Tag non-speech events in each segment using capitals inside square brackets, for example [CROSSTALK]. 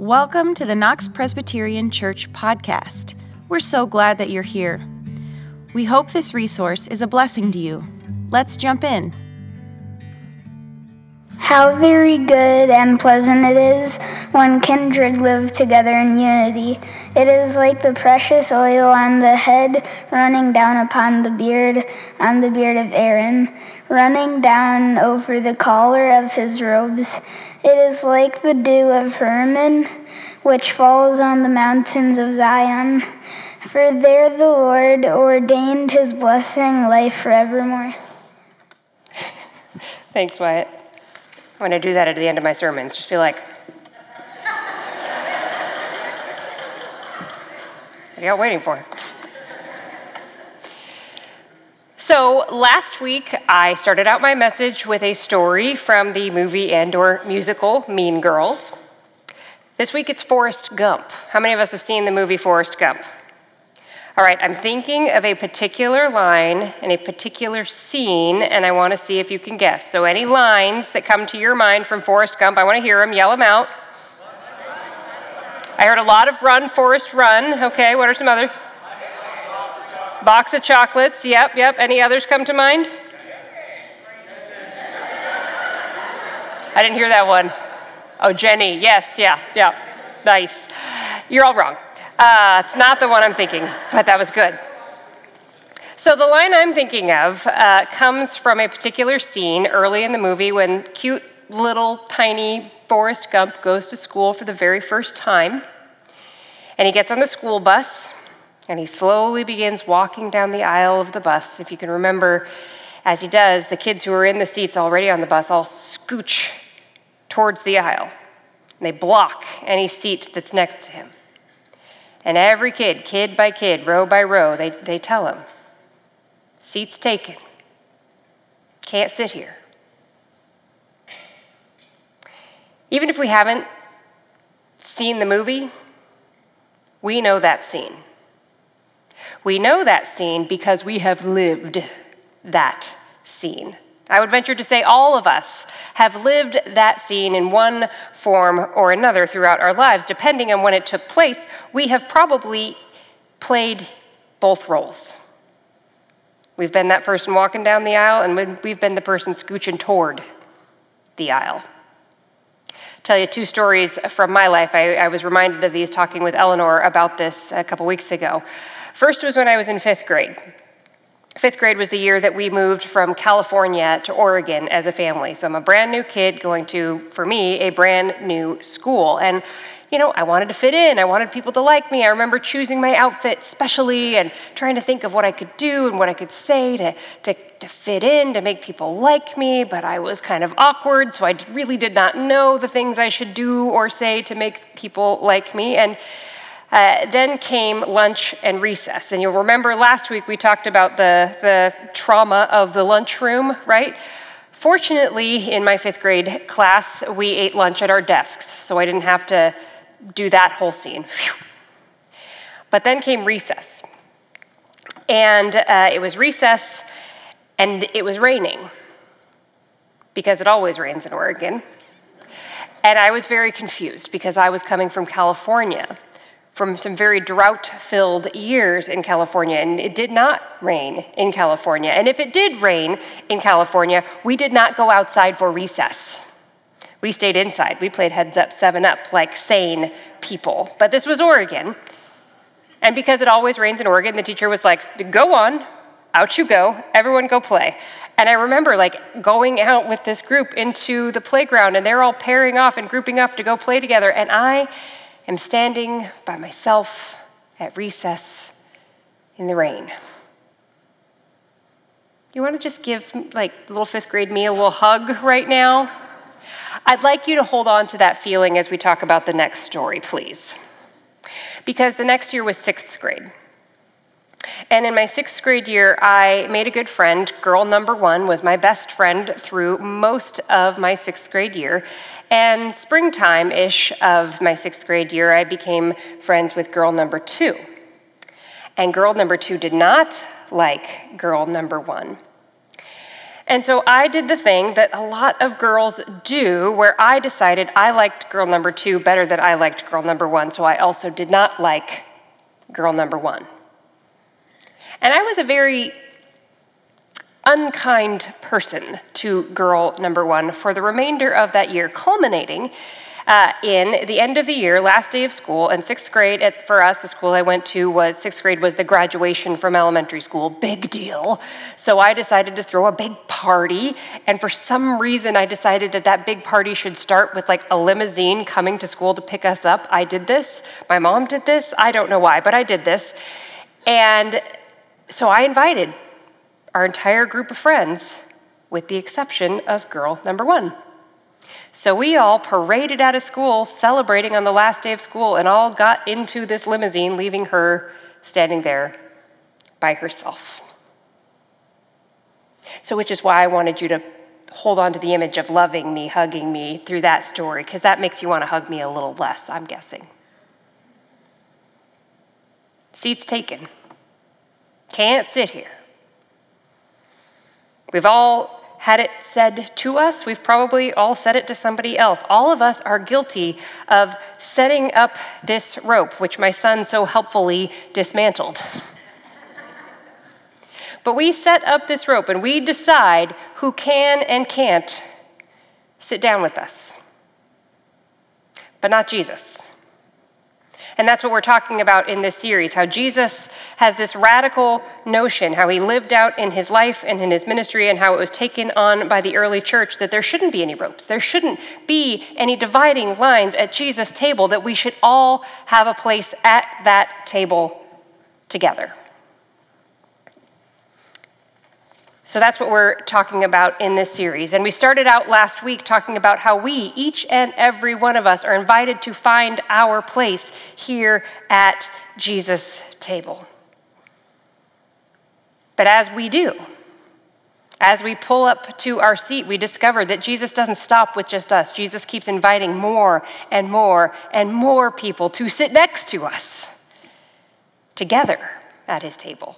Welcome to the Knox Presbyterian Church podcast. We're so glad that you're here. We hope this resource is a blessing to you. Let's jump in. How very good and pleasant it is when kindred live together in unity. It is like the precious oil on the head running down upon the beard, on the beard of Aaron, running down over the collar of his robes. It is like the dew of Hermon, which falls on the mountains of Zion. For there the Lord ordained his blessing, life forevermore. [LAUGHS] Thanks, Wyatt. I'm going to do that at the end of my sermons. Just be like, [LAUGHS] what are y'all waiting for? So last week I started out my message with a story from the movie and or musical Mean Girls. This week it's Forrest Gump. How many of us have seen the movie Forrest Gump? All right, I'm thinking of a particular line and a particular scene, and I want to see if you can guess. So, any lines that come to your mind from Forrest Gump, I want to hear them. Yell them out. I heard a lot of run, Forrest, run. Okay, what are some other? Box of chocolates, yep, yep. Any others come to mind? I didn't hear that one. Oh, Jenny, yes, yeah, yeah. Nice. You're all wrong. Uh, it's not the one I'm thinking, but that was good. So, the line I'm thinking of uh, comes from a particular scene early in the movie when cute little tiny Forrest Gump goes to school for the very first time. And he gets on the school bus and he slowly begins walking down the aisle of the bus. If you can remember, as he does, the kids who are in the seats already on the bus all scooch towards the aisle. And they block any seat that's next to him. And every kid, kid by kid, row by row, they, they tell him seats taken. Can't sit here. Even if we haven't seen the movie, we know that scene. We know that scene because we have lived that scene. I would venture to say all of us have lived that scene in one form or another throughout our lives. Depending on when it took place, we have probably played both roles. We've been that person walking down the aisle, and we've been the person scooching toward the aisle. Tell you two stories from my life. I, I was reminded of these talking with Eleanor about this a couple weeks ago. First was when I was in fifth grade. Fifth grade was the year that we moved from California to Oregon as a family. So I'm a brand new kid going to, for me, a brand new school. And, you know, I wanted to fit in. I wanted people to like me. I remember choosing my outfit specially and trying to think of what I could do and what I could say to, to, to fit in, to make people like me. But I was kind of awkward, so I really did not know the things I should do or say to make people like me. And uh, then came lunch and recess. And you'll remember last week we talked about the, the trauma of the lunchroom, right? Fortunately, in my fifth grade class, we ate lunch at our desks, so I didn't have to do that whole scene. Whew. But then came recess. And uh, it was recess, and it was raining, because it always rains in Oregon. And I was very confused because I was coming from California from some very drought filled years in California, and it did not rain in California. And if it did rain in California, we did not go outside for recess. We stayed inside. We played heads up, seven up, like sane people. But this was Oregon. And because it always rains in Oregon, the teacher was like, go on, out you go, everyone go play. And I remember like going out with this group into the playground, and they're all pairing off and grouping up to go play together. And I am standing by myself at recess in the rain. You want to just give like little fifth grade me a little hug right now? I'd like you to hold on to that feeling as we talk about the next story, please. Because the next year was sixth grade. And in my sixth grade year, I made a good friend. Girl number one was my best friend through most of my sixth grade year. And springtime ish of my sixth grade year, I became friends with girl number two. And girl number two did not like girl number one. And so I did the thing that a lot of girls do, where I decided I liked girl number two better than I liked girl number one, so I also did not like girl number one. And I was a very unkind person to girl number one for the remainder of that year, culminating uh, in the end of the year, last day of school, and sixth grade at, for us, the school I went to was sixth grade was the graduation from elementary school, big deal. So I decided to throw a big party, and for some reason, I decided that that big party should start with like a limousine coming to school to pick us up. I did this. My mom did this. I don't know why, but I did this. And so I invited our entire group of friends, with the exception of girl number one. So we all paraded out of school, celebrating on the last day of school, and all got into this limousine, leaving her standing there by herself. So, which is why I wanted you to hold on to the image of loving me, hugging me through that story, because that makes you want to hug me a little less, I'm guessing. Seats taken. Can't sit here. We've all had it said to us, we've probably all said it to somebody else. All of us are guilty of setting up this rope, which my son so helpfully dismantled. but we set up this rope and we decide who can and can't sit down with us, but not Jesus. And that's what we're talking about in this series how Jesus has this radical notion, how he lived out in his life and in his ministry, and how it was taken on by the early church that there shouldn't be any ropes. There shouldn't be any dividing lines at Jesus' table, that we should all have a place at that table together. So that's what we're talking about in this series. And we started out last week talking about how we, each and every one of us, are invited to find our place here at Jesus' table. But as we do, as we pull up to our seat, we discover that Jesus doesn't stop with just us. Jesus keeps inviting more and more and more people to sit next to us together at his table.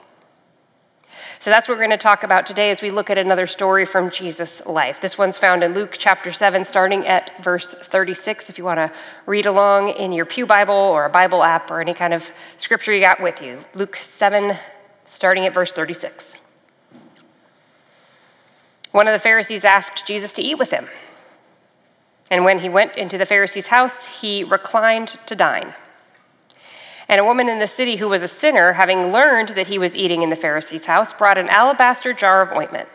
So that's what we're going to talk about today as we look at another story from Jesus' life. This one's found in Luke chapter 7, starting at verse 36. If you want to read along in your Pew Bible or a Bible app or any kind of scripture you got with you, Luke 7, starting at verse 36. One of the Pharisees asked Jesus to eat with him. And when he went into the Pharisee's house, he reclined to dine. And a woman in the city who was a sinner, having learned that he was eating in the Pharisee's house, brought an alabaster jar of ointment.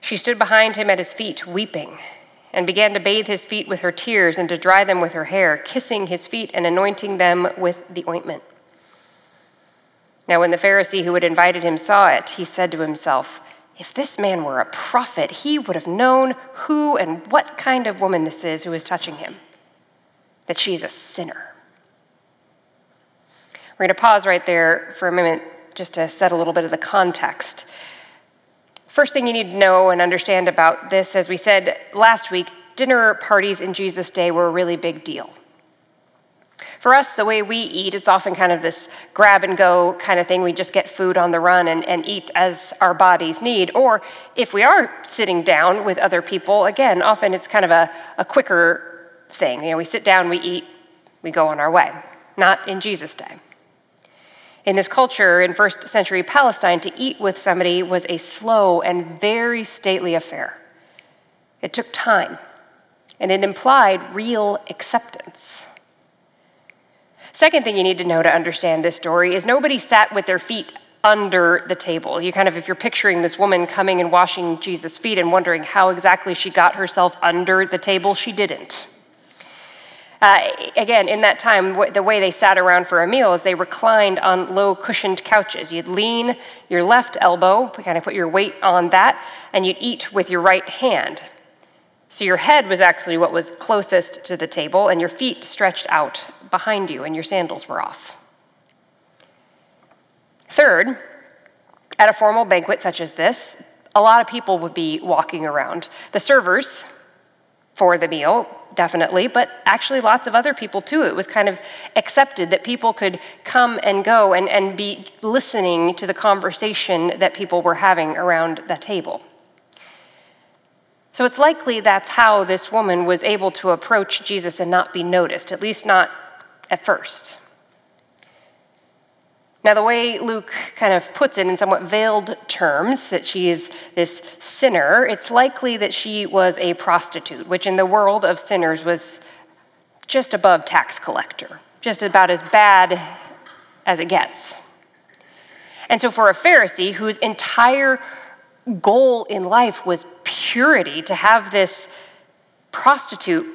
She stood behind him at his feet, weeping, and began to bathe his feet with her tears and to dry them with her hair, kissing his feet and anointing them with the ointment. Now, when the Pharisee who had invited him saw it, he said to himself, If this man were a prophet, he would have known who and what kind of woman this is who is touching him, that she is a sinner. We're going to pause right there for a moment just to set a little bit of the context. First thing you need to know and understand about this, as we said last week, dinner parties in Jesus' day were a really big deal. For us, the way we eat, it's often kind of this grab and go kind of thing. We just get food on the run and, and eat as our bodies need. Or if we are sitting down with other people, again, often it's kind of a, a quicker thing. You know, we sit down, we eat, we go on our way. Not in Jesus' day. In this culture in first century Palestine, to eat with somebody was a slow and very stately affair. It took time, and it implied real acceptance. Second thing you need to know to understand this story is nobody sat with their feet under the table. You kind of, if you're picturing this woman coming and washing Jesus' feet and wondering how exactly she got herself under the table, she didn't. Uh, again, in that time, the way they sat around for a meal is they reclined on low cushioned couches. You'd lean your left elbow, kind of put your weight on that, and you'd eat with your right hand. So your head was actually what was closest to the table, and your feet stretched out behind you, and your sandals were off. Third, at a formal banquet such as this, a lot of people would be walking around. The servers for the meal definitely, but actually lots of other people too. It was kind of accepted that people could come and go and, and be listening to the conversation that people were having around the table. So it's likely that's how this woman was able to approach Jesus and not be noticed, at least not at first. Now, the way Luke kind of puts it in somewhat veiled terms, that she is this sinner, it's likely that she was a prostitute, which in the world of sinners was just above tax collector, just about as bad as it gets. And so, for a Pharisee whose entire goal in life was purity, to have this prostitute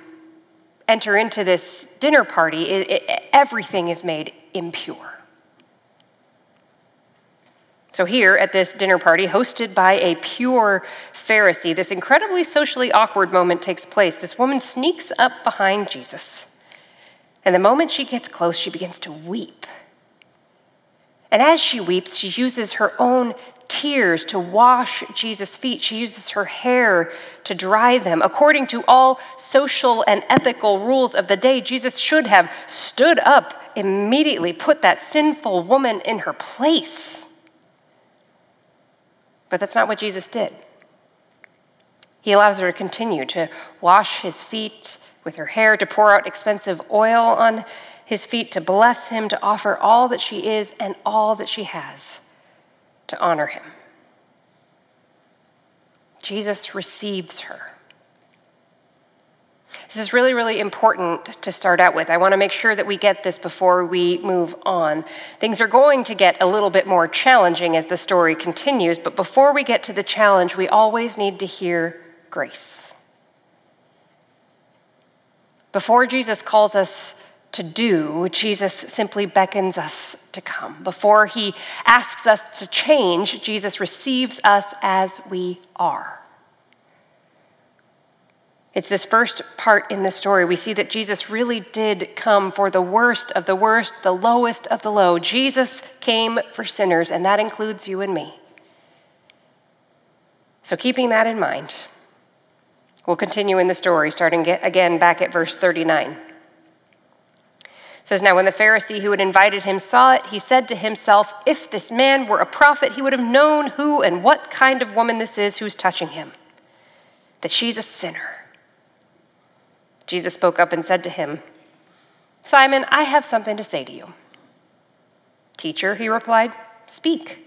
enter into this dinner party, it, it, everything is made impure. So, here at this dinner party, hosted by a pure Pharisee, this incredibly socially awkward moment takes place. This woman sneaks up behind Jesus. And the moment she gets close, she begins to weep. And as she weeps, she uses her own tears to wash Jesus' feet. She uses her hair to dry them. According to all social and ethical rules of the day, Jesus should have stood up immediately, put that sinful woman in her place. But that's not what Jesus did. He allows her to continue to wash his feet with her hair, to pour out expensive oil on his feet to bless him, to offer all that she is and all that she has to honor him. Jesus receives her. This is really, really important to start out with. I want to make sure that we get this before we move on. Things are going to get a little bit more challenging as the story continues, but before we get to the challenge, we always need to hear grace. Before Jesus calls us to do, Jesus simply beckons us to come. Before he asks us to change, Jesus receives us as we are. It's this first part in the story. We see that Jesus really did come for the worst of the worst, the lowest of the low. Jesus came for sinners, and that includes you and me. So, keeping that in mind, we'll continue in the story, starting again back at verse 39. It says, Now when the Pharisee who had invited him saw it, he said to himself, If this man were a prophet, he would have known who and what kind of woman this is who's touching him, that she's a sinner. Jesus spoke up and said to him, Simon, I have something to say to you. Teacher, he replied, Speak.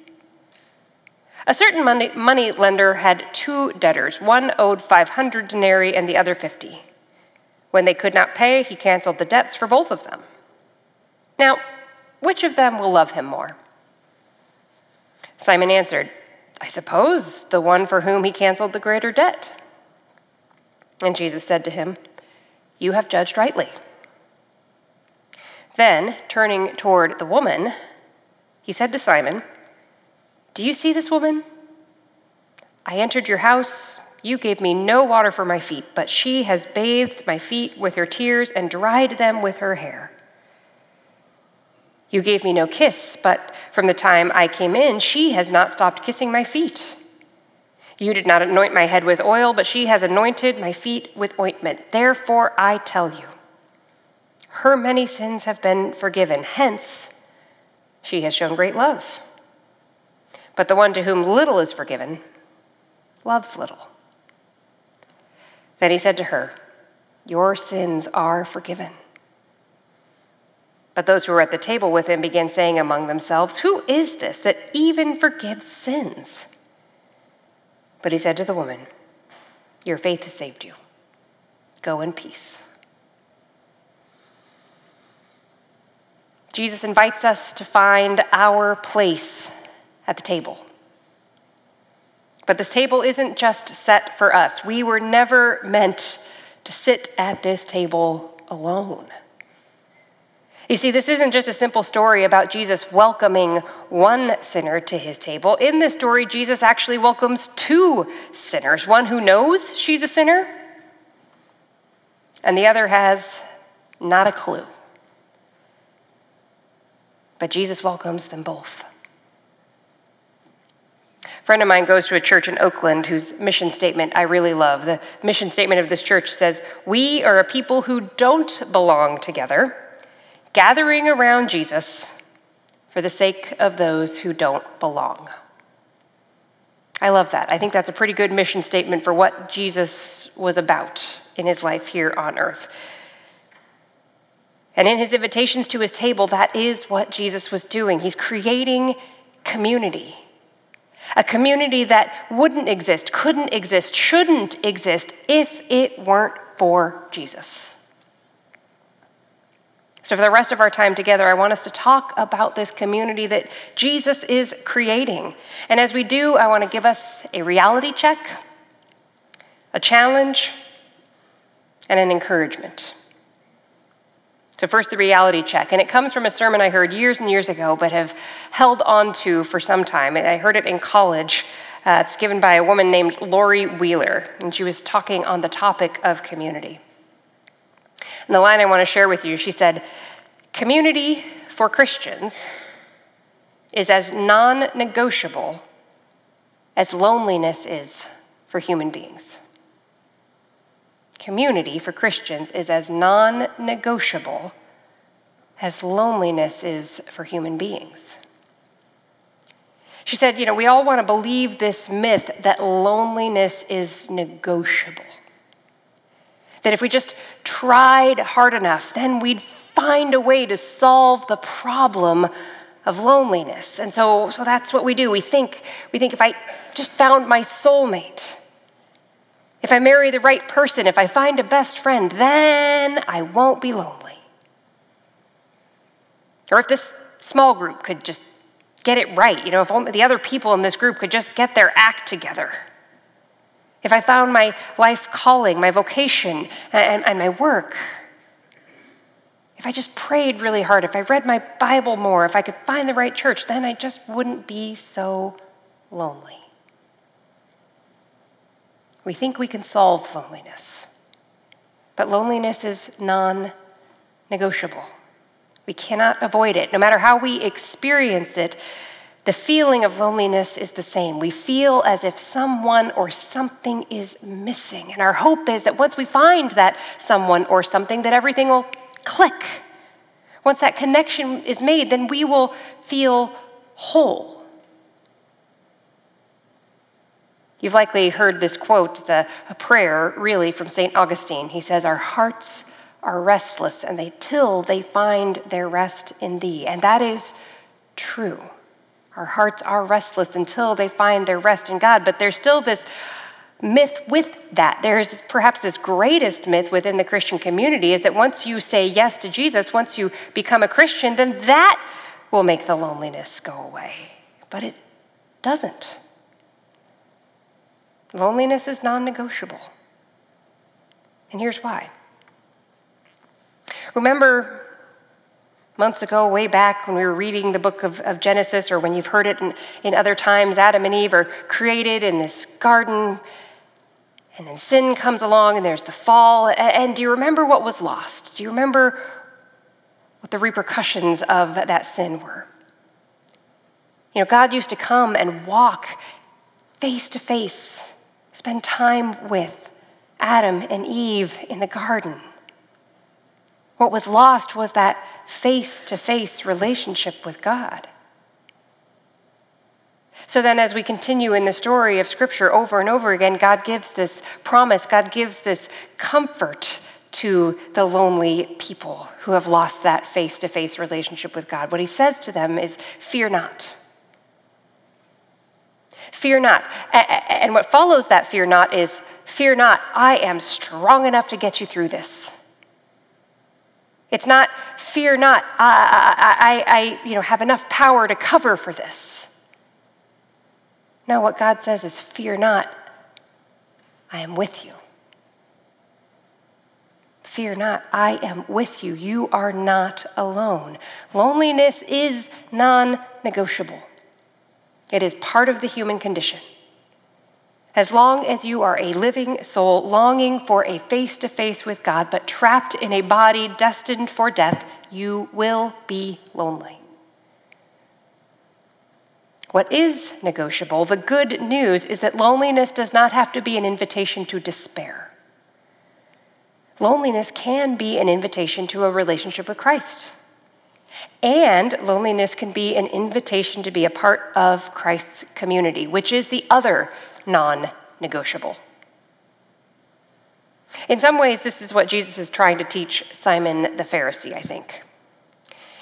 A certain money, money lender had two debtors. One owed 500 denarii and the other 50. When they could not pay, he canceled the debts for both of them. Now, which of them will love him more? Simon answered, I suppose the one for whom he canceled the greater debt. And Jesus said to him, You have judged rightly. Then, turning toward the woman, he said to Simon, Do you see this woman? I entered your house. You gave me no water for my feet, but she has bathed my feet with her tears and dried them with her hair. You gave me no kiss, but from the time I came in, she has not stopped kissing my feet. You did not anoint my head with oil, but she has anointed my feet with ointment. Therefore, I tell you, her many sins have been forgiven. Hence, she has shown great love. But the one to whom little is forgiven loves little. Then he said to her, Your sins are forgiven. But those who were at the table with him began saying among themselves, Who is this that even forgives sins? But he said to the woman, Your faith has saved you. Go in peace. Jesus invites us to find our place at the table. But this table isn't just set for us. We were never meant to sit at this table alone. You see, this isn't just a simple story about Jesus welcoming one sinner to his table. In this story, Jesus actually welcomes two sinners one who knows she's a sinner, and the other has not a clue. But Jesus welcomes them both. A friend of mine goes to a church in Oakland whose mission statement I really love. The mission statement of this church says, We are a people who don't belong together gathering around Jesus for the sake of those who don't belong. I love that. I think that's a pretty good mission statement for what Jesus was about in his life here on earth. And in his invitations to his table, that is what Jesus was doing. He's creating community. A community that wouldn't exist, couldn't exist, shouldn't exist if it weren't for Jesus. So, for the rest of our time together, I want us to talk about this community that Jesus is creating. And as we do, I want to give us a reality check, a challenge, and an encouragement. So, first, the reality check. And it comes from a sermon I heard years and years ago, but have held on to for some time. I heard it in college. Uh, it's given by a woman named Lori Wheeler, and she was talking on the topic of community. And the line I want to share with you she said, Community for Christians is as non negotiable as loneliness is for human beings community for Christians is as non negotiable as loneliness is for human beings. She said, You know, we all want to believe this myth that loneliness is negotiable. That if we just tried hard enough, then we'd find a way to solve the problem of loneliness. And so, so that's what we do. We think, we think if I just found my soulmate, if I marry the right person, if I find a best friend, then I won't be lonely. Or if this small group could just get it right, you know, if only the other people in this group could just get their act together. If I found my life calling, my vocation, and, and my work. If I just prayed really hard, if I read my Bible more, if I could find the right church, then I just wouldn't be so lonely. We think we can solve loneliness, but loneliness is non negotiable. We cannot avoid it. No matter how we experience it, the feeling of loneliness is the same. We feel as if someone or something is missing. And our hope is that once we find that someone or something, that everything will click. Once that connection is made, then we will feel whole. You've likely heard this quote. It's a, a prayer, really, from St. Augustine. He says, Our hearts are restless, and they till they find their rest in thee. And that is true. Our hearts are restless until they find their rest in God. But there's still this myth with that. There's perhaps this greatest myth within the Christian community is that once you say yes to Jesus, once you become a Christian, then that will make the loneliness go away. But it doesn't. Loneliness is non negotiable. And here's why. Remember months ago, way back when we were reading the book of, of Genesis, or when you've heard it in, in other times, Adam and Eve are created in this garden, and then sin comes along, and there's the fall. And, and do you remember what was lost? Do you remember what the repercussions of that sin were? You know, God used to come and walk face to face spend time with Adam and Eve in the garden. What was lost was that face to face relationship with God. So then, as we continue in the story of Scripture over and over again, God gives this promise, God gives this comfort to the lonely people who have lost that face to face relationship with God. What He says to them is, Fear not. Fear not. And what follows that fear not is fear not, I am strong enough to get you through this. It's not fear not, I, I, I, you know, have enough power to cover for this. No, what God says is fear not, I am with you. Fear not, I am with you. You are not alone. Loneliness is non negotiable. It is part of the human condition. As long as you are a living soul longing for a face to face with God, but trapped in a body destined for death, you will be lonely. What is negotiable, the good news, is that loneliness does not have to be an invitation to despair. Loneliness can be an invitation to a relationship with Christ. And loneliness can be an invitation to be a part of Christ's community, which is the other non negotiable. In some ways, this is what Jesus is trying to teach Simon the Pharisee, I think.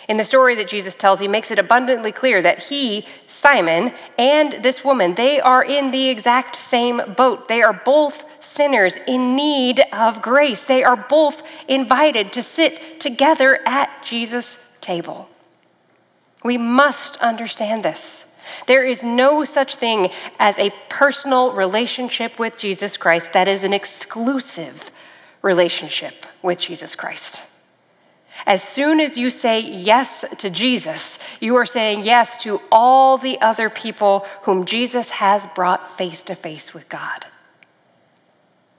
In the story that Jesus tells, he makes it abundantly clear that he, Simon, and this woman, they are in the exact same boat. They are both sinners in need of grace. They are both invited to sit together at Jesus' table. We must understand this. There is no such thing as a personal relationship with Jesus Christ that is an exclusive relationship with Jesus Christ. As soon as you say yes to Jesus, you are saying yes to all the other people whom Jesus has brought face to face with God.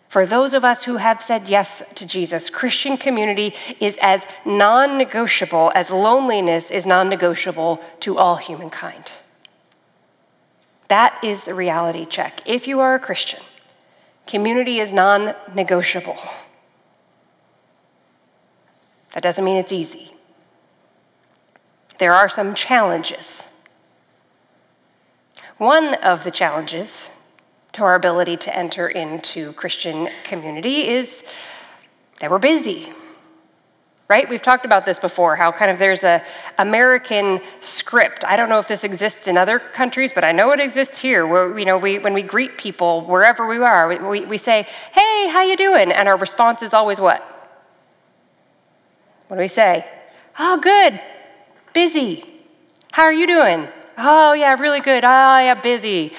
For those of us who have said yes to Jesus, Christian community is as non negotiable as loneliness is non negotiable to all humankind. That is the reality check. If you are a Christian, community is non negotiable. That doesn't mean it's easy. There are some challenges. One of the challenges to our ability to enter into Christian community is that we're busy. Right? We've talked about this before, how kind of there's a American script. I don't know if this exists in other countries, but I know it exists here where you know we when we greet people wherever we are, we, we say, Hey, how you doing? And our response is always what? What do we say? Oh, good. Busy. How are you doing? Oh, yeah, really good. Oh, yeah, busy.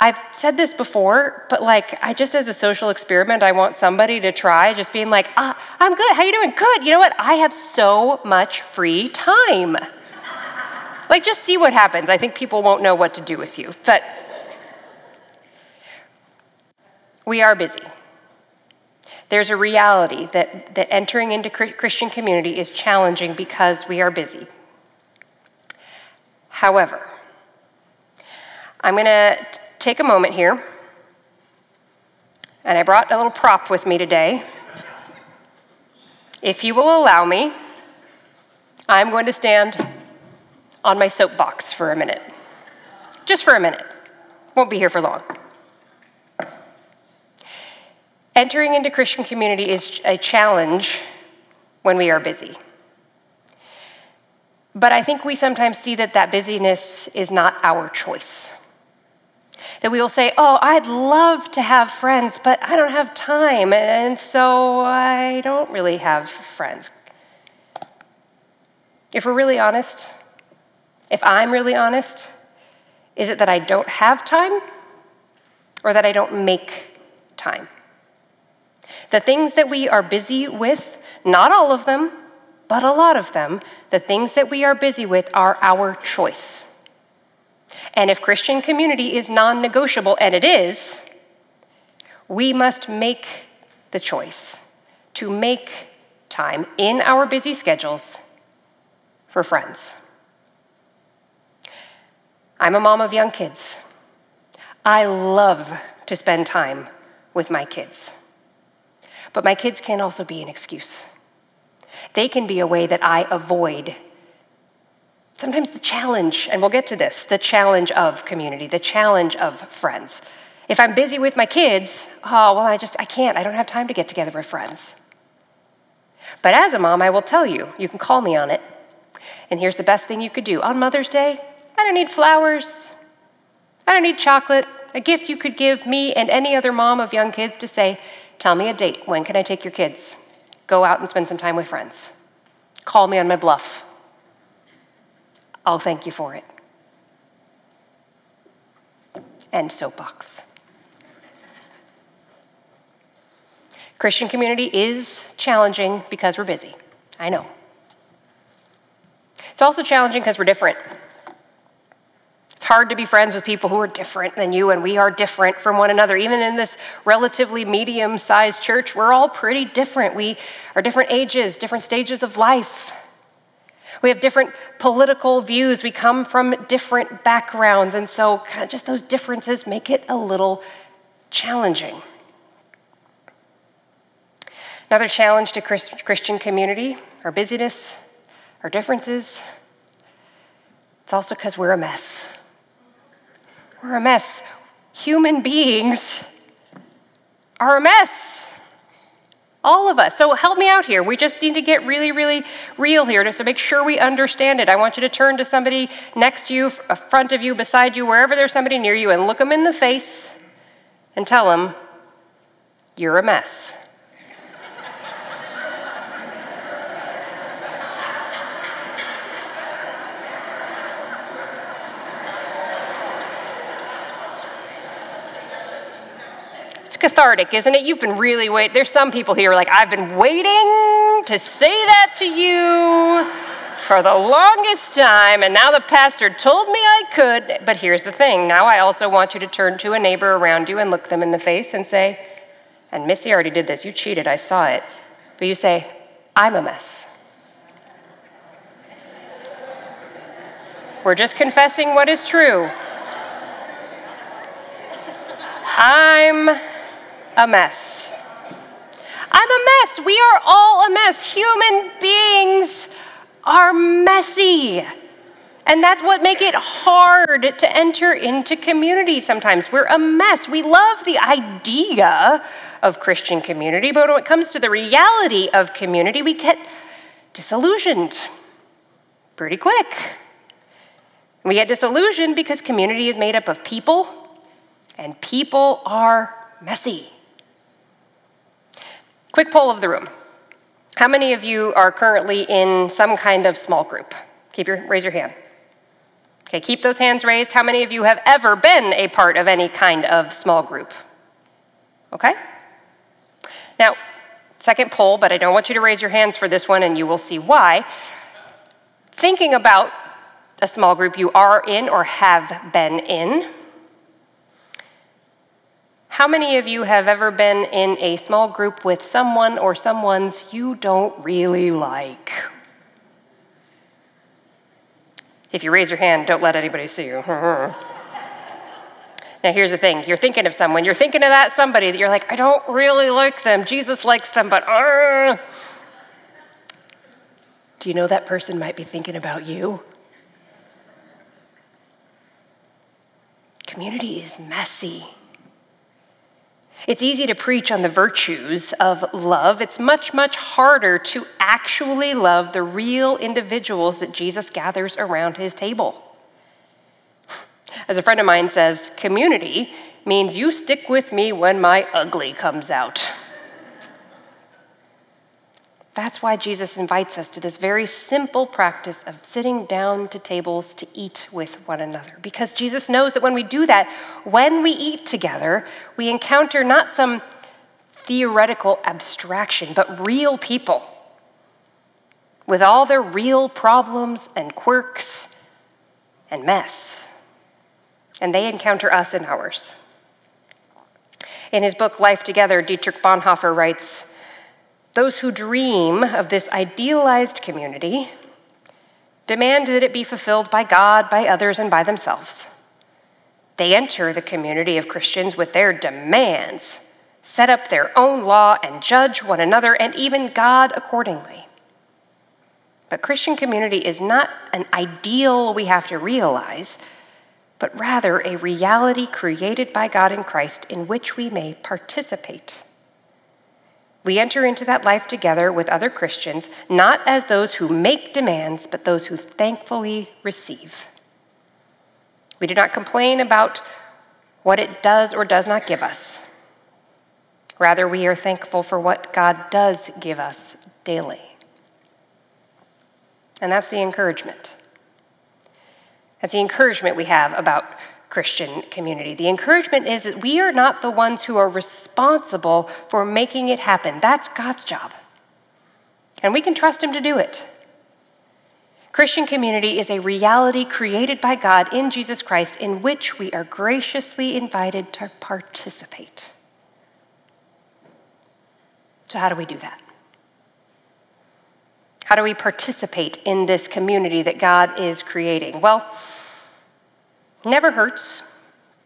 I've said this before, but like, I just as a social experiment, I want somebody to try just being like, ah, I'm good. How you doing? Good. You know what? I have so much free time. like, just see what happens. I think people won't know what to do with you, but we are busy. There's a reality that, that entering into Christian community is challenging because we are busy. However, I'm going to take a moment here, and I brought a little prop with me today. If you will allow me, I'm going to stand on my soapbox for a minute. Just for a minute. Won't be here for long. Entering into Christian community is a challenge when we are busy. But I think we sometimes see that that busyness is not our choice. That we will say, Oh, I'd love to have friends, but I don't have time, and so I don't really have friends. If we're really honest, if I'm really honest, is it that I don't have time or that I don't make time? The things that we are busy with, not all of them, but a lot of them, the things that we are busy with are our choice. And if Christian community is non negotiable, and it is, we must make the choice to make time in our busy schedules for friends. I'm a mom of young kids. I love to spend time with my kids. But my kids can also be an excuse. They can be a way that I avoid sometimes the challenge, and we'll get to this the challenge of community, the challenge of friends. If I'm busy with my kids, oh, well, I just, I can't. I don't have time to get together with friends. But as a mom, I will tell you, you can call me on it. And here's the best thing you could do. On Mother's Day, I don't need flowers. I don't need chocolate. A gift you could give me and any other mom of young kids to say, Tell me a date. When can I take your kids? Go out and spend some time with friends. Call me on my bluff. I'll thank you for it. End soapbox. Christian community is challenging because we're busy. I know. It's also challenging because we're different. It's hard to be friends with people who are different than you, and we are different from one another. Even in this relatively medium sized church, we're all pretty different. We are different ages, different stages of life. We have different political views. We come from different backgrounds. And so, kind of just those differences make it a little challenging. Another challenge to Christian community our busyness, our differences. It's also because we're a mess. We're a mess. Human beings are a mess. All of us. So help me out here. We just need to get really, really real here just to make sure we understand it. I want you to turn to somebody next to you, in uh, front of you, beside you, wherever there's somebody near you, and look them in the face and tell them, You're a mess. Cathartic, isn't it? You've been really waiting. There's some people here like, I've been waiting to say that to you for the longest time, and now the pastor told me I could. But here's the thing now I also want you to turn to a neighbor around you and look them in the face and say, and Missy already did this, you cheated, I saw it. But you say, I'm a mess. We're just confessing what is true. I'm a mess. I'm a mess. We are all a mess. Human beings are messy. And that's what makes it hard to enter into community sometimes. We're a mess. We love the idea of Christian community, but when it comes to the reality of community, we get disillusioned pretty quick. We get disillusioned because community is made up of people, and people are messy. Quick poll of the room. How many of you are currently in some kind of small group? Keep your, raise your hand. Okay, keep those hands raised. How many of you have ever been a part of any kind of small group? Okay? Now, second poll, but I don't want you to raise your hands for this one, and you will see why. Thinking about a small group you are in or have been in, how many of you have ever been in a small group with someone or someone's you don't really like? If you raise your hand, don't let anybody see you. [LAUGHS] now, here's the thing you're thinking of someone, you're thinking of that somebody that you're like, I don't really like them. Jesus likes them, but uh. do you know that person might be thinking about you? Community is messy. It's easy to preach on the virtues of love. It's much, much harder to actually love the real individuals that Jesus gathers around his table. As a friend of mine says, community means you stick with me when my ugly comes out. That's why Jesus invites us to this very simple practice of sitting down to tables to eat with one another. Because Jesus knows that when we do that, when we eat together, we encounter not some theoretical abstraction, but real people with all their real problems and quirks and mess. And they encounter us and ours. In his book, Life Together, Dietrich Bonhoeffer writes, those who dream of this idealized community demand that it be fulfilled by God, by others, and by themselves. They enter the community of Christians with their demands, set up their own law, and judge one another and even God accordingly. But Christian community is not an ideal we have to realize, but rather a reality created by God in Christ in which we may participate. We enter into that life together with other Christians, not as those who make demands, but those who thankfully receive. We do not complain about what it does or does not give us. Rather, we are thankful for what God does give us daily. And that's the encouragement. That's the encouragement we have about Christian community. The encouragement is that we are not the ones who are responsible for making it happen. That's God's job. And we can trust Him to do it. Christian community is a reality created by God in Jesus Christ in which we are graciously invited to participate. So, how do we do that? How do we participate in this community that God is creating? Well, Never hurts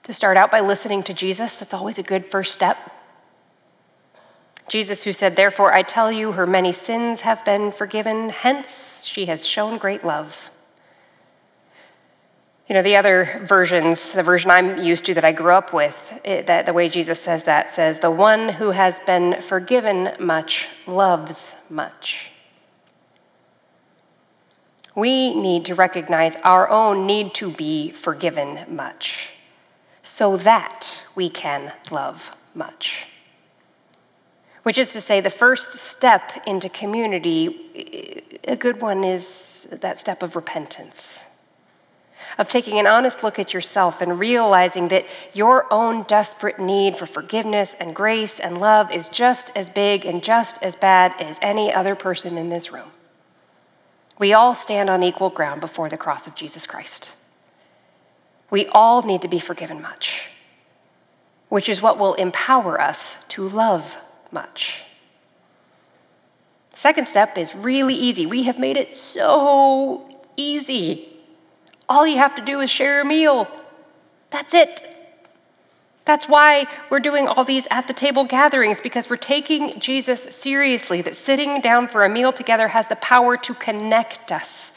to start out by listening to Jesus. That's always a good first step. Jesus, who said, Therefore I tell you, her many sins have been forgiven, hence she has shown great love. You know, the other versions, the version I'm used to that I grew up with, it, that the way Jesus says that says, The one who has been forgiven much loves much. We need to recognize our own need to be forgiven much so that we can love much. Which is to say, the first step into community, a good one is that step of repentance, of taking an honest look at yourself and realizing that your own desperate need for forgiveness and grace and love is just as big and just as bad as any other person in this room. We all stand on equal ground before the cross of Jesus Christ. We all need to be forgiven much, which is what will empower us to love much. Second step is really easy. We have made it so easy. All you have to do is share a meal. That's it. That's why we're doing all these at the table gatherings, because we're taking Jesus seriously, that sitting down for a meal together has the power to connect us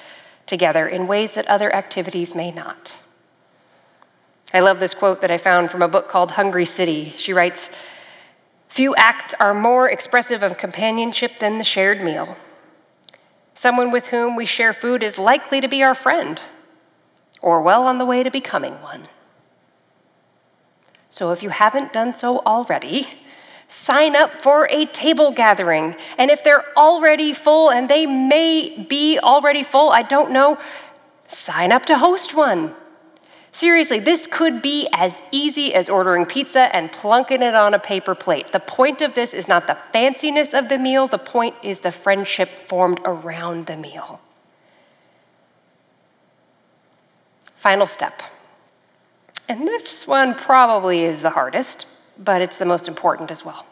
together in ways that other activities may not. I love this quote that I found from a book called Hungry City. She writes Few acts are more expressive of companionship than the shared meal. Someone with whom we share food is likely to be our friend, or well on the way to becoming one. So if you haven't done so already, sign up for a table gathering. And if they're already full, and they may be already full, I don't know, sign up to host one. Seriously, this could be as easy as ordering pizza and plunking it on a paper plate. The point of this is not the fanciness of the meal, the point is the friendship formed around the meal. Final step and this one probably is the hardest, but it's the most important as well.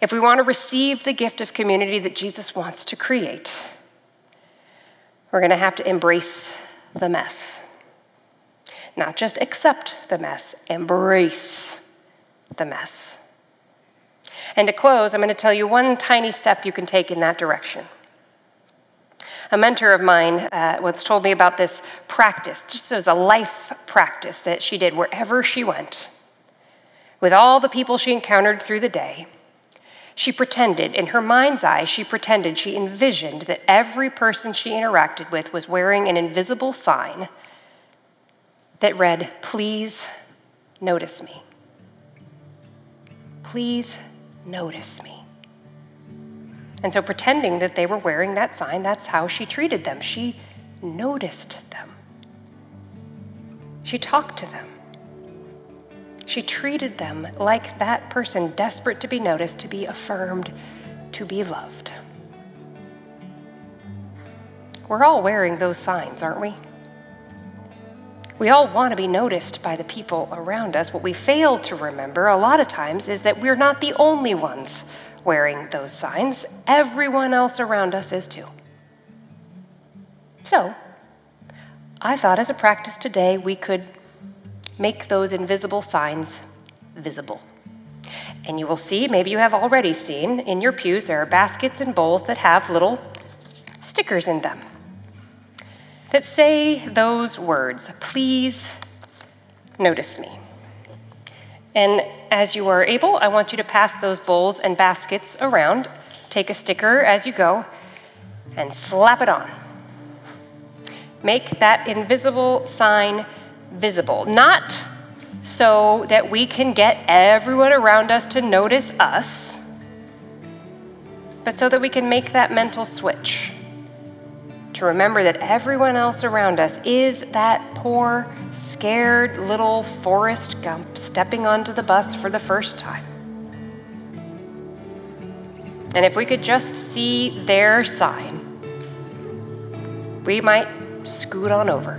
If we want to receive the gift of community that Jesus wants to create, we're going to have to embrace the mess. Not just accept the mess, embrace the mess. And to close, I'm going to tell you one tiny step you can take in that direction. A mentor of mine uh, once told me about this practice, just as a life practice that she did wherever she went. With all the people she encountered through the day, she pretended, in her mind's eye, she pretended, she envisioned that every person she interacted with was wearing an invisible sign that read, Please notice me. Please notice me. And so, pretending that they were wearing that sign, that's how she treated them. She noticed them, she talked to them. She treated them like that person desperate to be noticed, to be affirmed, to be loved. We're all wearing those signs, aren't we? We all want to be noticed by the people around us. What we fail to remember a lot of times is that we're not the only ones wearing those signs, everyone else around us is too. So, I thought as a practice today we could make those invisible signs visible. And you will see, maybe you have already seen, in your pews there are baskets and bowls that have little stickers in them that say those words Please notice me. And as you are able, I want you to pass those bowls and baskets around. Take a sticker as you go and slap it on. Make that invisible sign visible, not so that we can get everyone around us to notice us, but so that we can make that mental switch to remember that everyone else around us is that poor, scared little Forrest Gump stepping onto the bus for the first time. And if we could just see their sign, we might scoot on over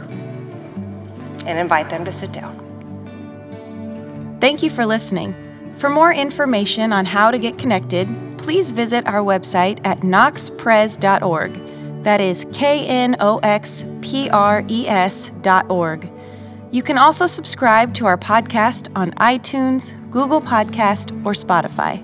and invite them to sit down. Thank you for listening. For more information on how to get connected, please visit our website at knoxpres.org. That is K N O X P R E S dot org. You can also subscribe to our podcast on iTunes, Google Podcast, or Spotify.